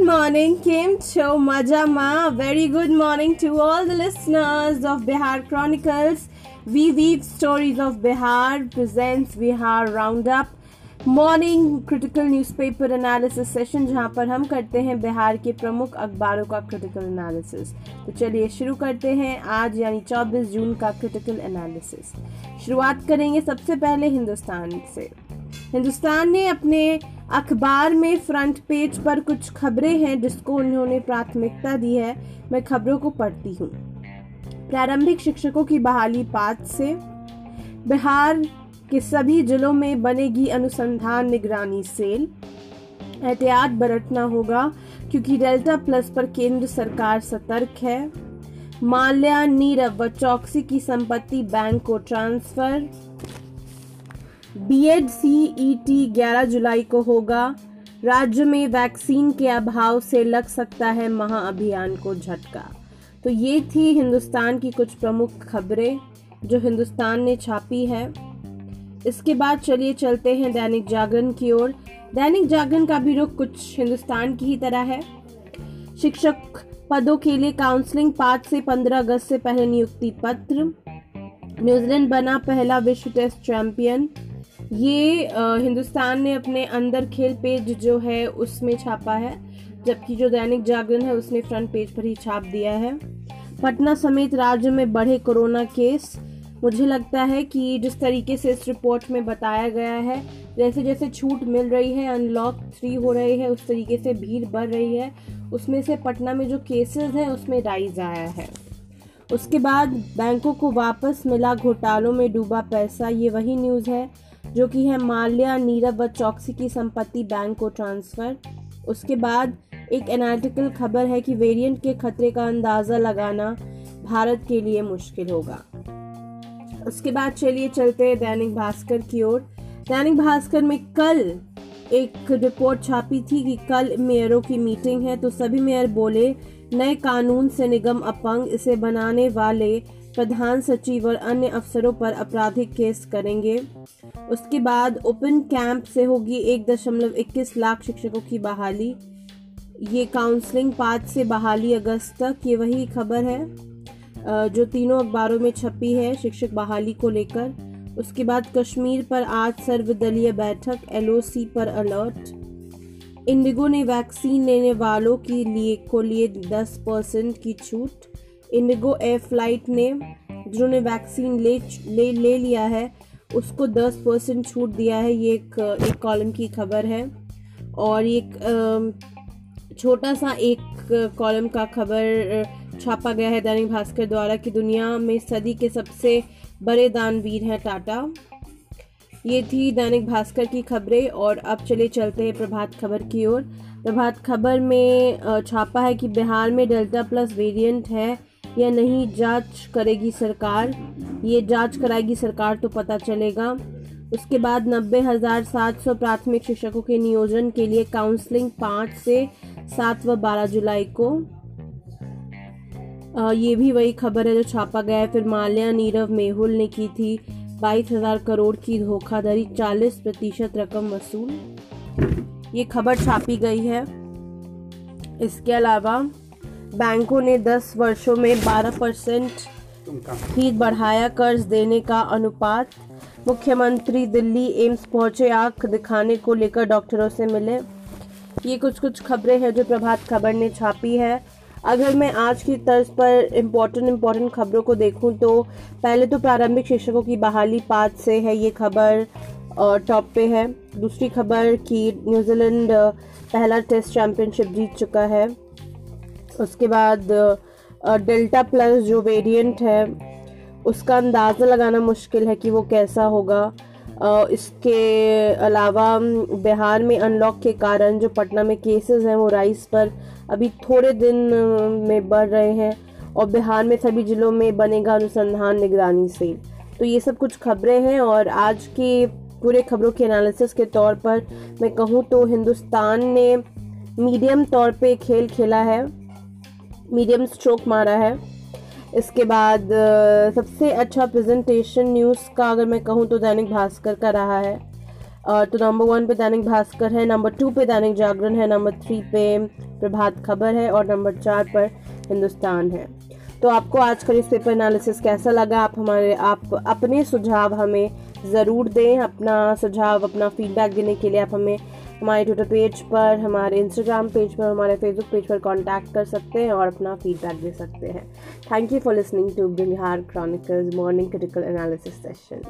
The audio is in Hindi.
Good morning, Kim Cho Majama. Very good morning to all the listeners of Bihar Chronicles. We Weave Stories of Bihar presents Bihar Roundup. Morning critical newspaper analysis session जहाँ पर हम करते हैं बिहार के प्रमुख अखबारों का क्रिटिकल एनालिसिस तो चलिए शुरू करते हैं आज यानी 24 जून का क्रिटिकल एनालिसिस शुरुआत करेंगे सबसे पहले हिंदुस्तान से हिंदुस्तान ने अपने अखबार में फ्रंट पेज पर कुछ खबरें हैं जिसको उन्होंने प्राथमिकता दी है। मैं खबरों को पढ़ती हूँ। प्रारंभिक शिक्षकों की बहाली पात से। बिहार के सभी जिलों में बनेगी अनुसंधान निगरानी सेल। एहतियात बरतना होगा, क्योंकि डेल्टा प्लस पर केंद्र सरकार सतर्क है। माल्या नीरव व चौकसी की संपत्ति बैंक को ट्रांसफ़र। बीएड सीईटी 11 जुलाई को होगा। राज्य में वैक्सीन के अभाव से लग सकता है महाअभियान को झटका। तो ये थी हिंदुस्तान की कुछ प्रमुख खबरें, जो हिंदुस्तान ने छापी है। इसके बाद चलिए चलते हैं दैनिक जागरण की ओर। दैनिक जागरण का भी रुख कुछ हिंदुस्तान की ही तरह है। शिक्षक पदों के लिए काउंसलिंग पाँच से पंद्रह अगस्त से पहले नियुक्ति पत्र। न्यूजीलैंड बना पहला विश्व टेस्ट चैंपियन। ये आ, हिंदुस्तान ने अपने अंदर खेल पेज जो है उसमें छापा है जबकि जो दैनिक जागरण है उसने फ्रंट पेज पर ही छाप दिया है। पटना समेत राज्य में बढ़े कोरोना केस। मुझे लगता है कि जिस तरीके से इस रिपोर्ट में बताया गया है जैसे जैसे छूट मिल रही है अनलॉक थ्री हो रही है उस तरीके से भीड़ बढ़ रही है उसमें से पटना में जो केसेस हैं उसमें राइज आया है। उसके बाद बैंकों को वापस मिला घोटालों में डूबा पैसा ये वही न्यूज़ है। जो कि है माल्या, नीरव व चौकसी की संपत्ति बैंक को ट्रांसफ़र उसके बाद एक एनालिटिकल खबर है कि वेरिएंट के खतरे का अंदाज़ा लगाना भारत के लिए मुश्किल होगा। उसके बाद चलिए चलते हैं दैनिक भास्कर की ओर। दैनिक भास्कर में कल एक रिपोर्ट छापी थी कि कल मेयरों की मीटिंग है तो सभी मेयर बोले, नए कानून से निगम अपंग, इसे बनाने वाले प्रधान सचिव और अन्य अफसरों पर आपराधिक केस करेंगे। उसके बाद ओपन कैंप से होगी एक दशमलव इक्कीस लाख शिक्षकों की बहाली। ये काउंसलिंग पाँच से बहाली अगस्त तक, ये वही खबर है जो तीनों अखबारों में छपी है शिक्षक बहाली को लेकर। उसके बाद कश्मीर पर आज सर्वदलीय बैठक, एलओसी पर अलर्ट। इंडिगो ने वैक्सीन लेने वालों के लिए, को लिए 10 परसेंट की छूट। इंडिगो एयर फ़्लाइट ने, जिन्होंने वैक्सीन ले ले ले लिया है उसको 10 परसेंट छूट दिया है, ये एक एक कॉलम की खबर है। और एक छोटा सा एक कॉलम का खबर छापा गया है दैनिक भास्कर द्वारा कि दुनिया में सदी के सबसे बड़े दानवीर हैं टाटा। ये थी दैनिक भास्कर की खबरें और अब चले चलते हैं प्रभात खबर की ओर। प्रभात खबर में छापा है कि बिहार में डेल्टा प्लस वेरिएंट है। या नहीं जाँच करेगी सरकार। ये जाँच कराएगी सरकार तो पता चलेगा। उसके बाद नब्बे हज़ार सात सौ प्राथमिक शिक्षकों के नियोजन के लिए काउंसलिंग पाँच से सात व बारह जुलाई को। आ, ये भी वही खबर है जो छापा गया है। फिर माल्या नीरव मेहुल ने की थी बाईस हज़ार करोड़ की धोखाधड़ी चालीस प्रतिशत रकम वसूल। ये खबर छापी गई है। इसके अलावा बैंकों ने 10 वर्षों में 12 परसेंट ही बढ़ाया कर्ज देने का अनुपात। मुख्यमंत्री दिल्ली एम्स पहुँचे आँख दिखाने को लेकर डॉक्टरों से मिले। ये कुछ कुछ खबरें हैं जो प्रभात खबर ने छापी है। अगर मैं आज की तर्ज पर इम्पोर्टेंट इम्पोर्टेंट खबरों को देखूँ तो पहले तो प्रारंभिक शिक्षकों की बहाली पात से है ये खबर टॉप पे है। दूसरी खबर कि न्यूजीलैंड पहला टेस्ट चैम्पियनशिप जीत चुका है। उसके बाद डेल्टा प्लस जो वेरिएंट है, उसका अंदाज़ा लगाना मुश्किल है कि वो कैसा होगा। इसके अलावा बिहार में अनलॉक के कारण जो पटना में केसेस हैं वो राइस पर अभी थोड़े दिन में बढ़ रहे हैं और बिहार में सभी जिलों में बनेगा अनुसंधान निगरानी से। तो ये सब कुछ खबरें हैं और आज की पूरे खबरों के एनालिसिस के तौर पर मैं कहूँ तो हिंदुस्तान ने मीडियम तौर पे खेल खेला है। मीडियम स्ट्रोक मारा है। इसके बाद सबसे अच्छा प्रेजेंटेशन न्यूज़ का अगर मैं कहूँ तो दैनिक भास्कर का रहा है। और तो नंबर वन पे दैनिक भास्कर है नंबर टू पे दैनिक जागरण है नंबर थ्री पे प्रभात खबर है और नंबर चार पर हिंदुस्तान है। तो आपको आज का न्यूज़पेपर एनालिसिस कैसा लगा? आप हमारे, आप अपने सुझाव हमें ज़रूर दें, अपना सुझाव, अपना फीडबैक देने के लिए आप हमें हमारे ट्विटर पेज पर, हमारे इंस्टाग्राम पेज पर, हमारे फेसबुक पेज पर कांटेक्ट कर सकते हैं और अपना फीडबैक दे सकते हैं। Thank you for listening to Bihar chronicles morning critical analysis session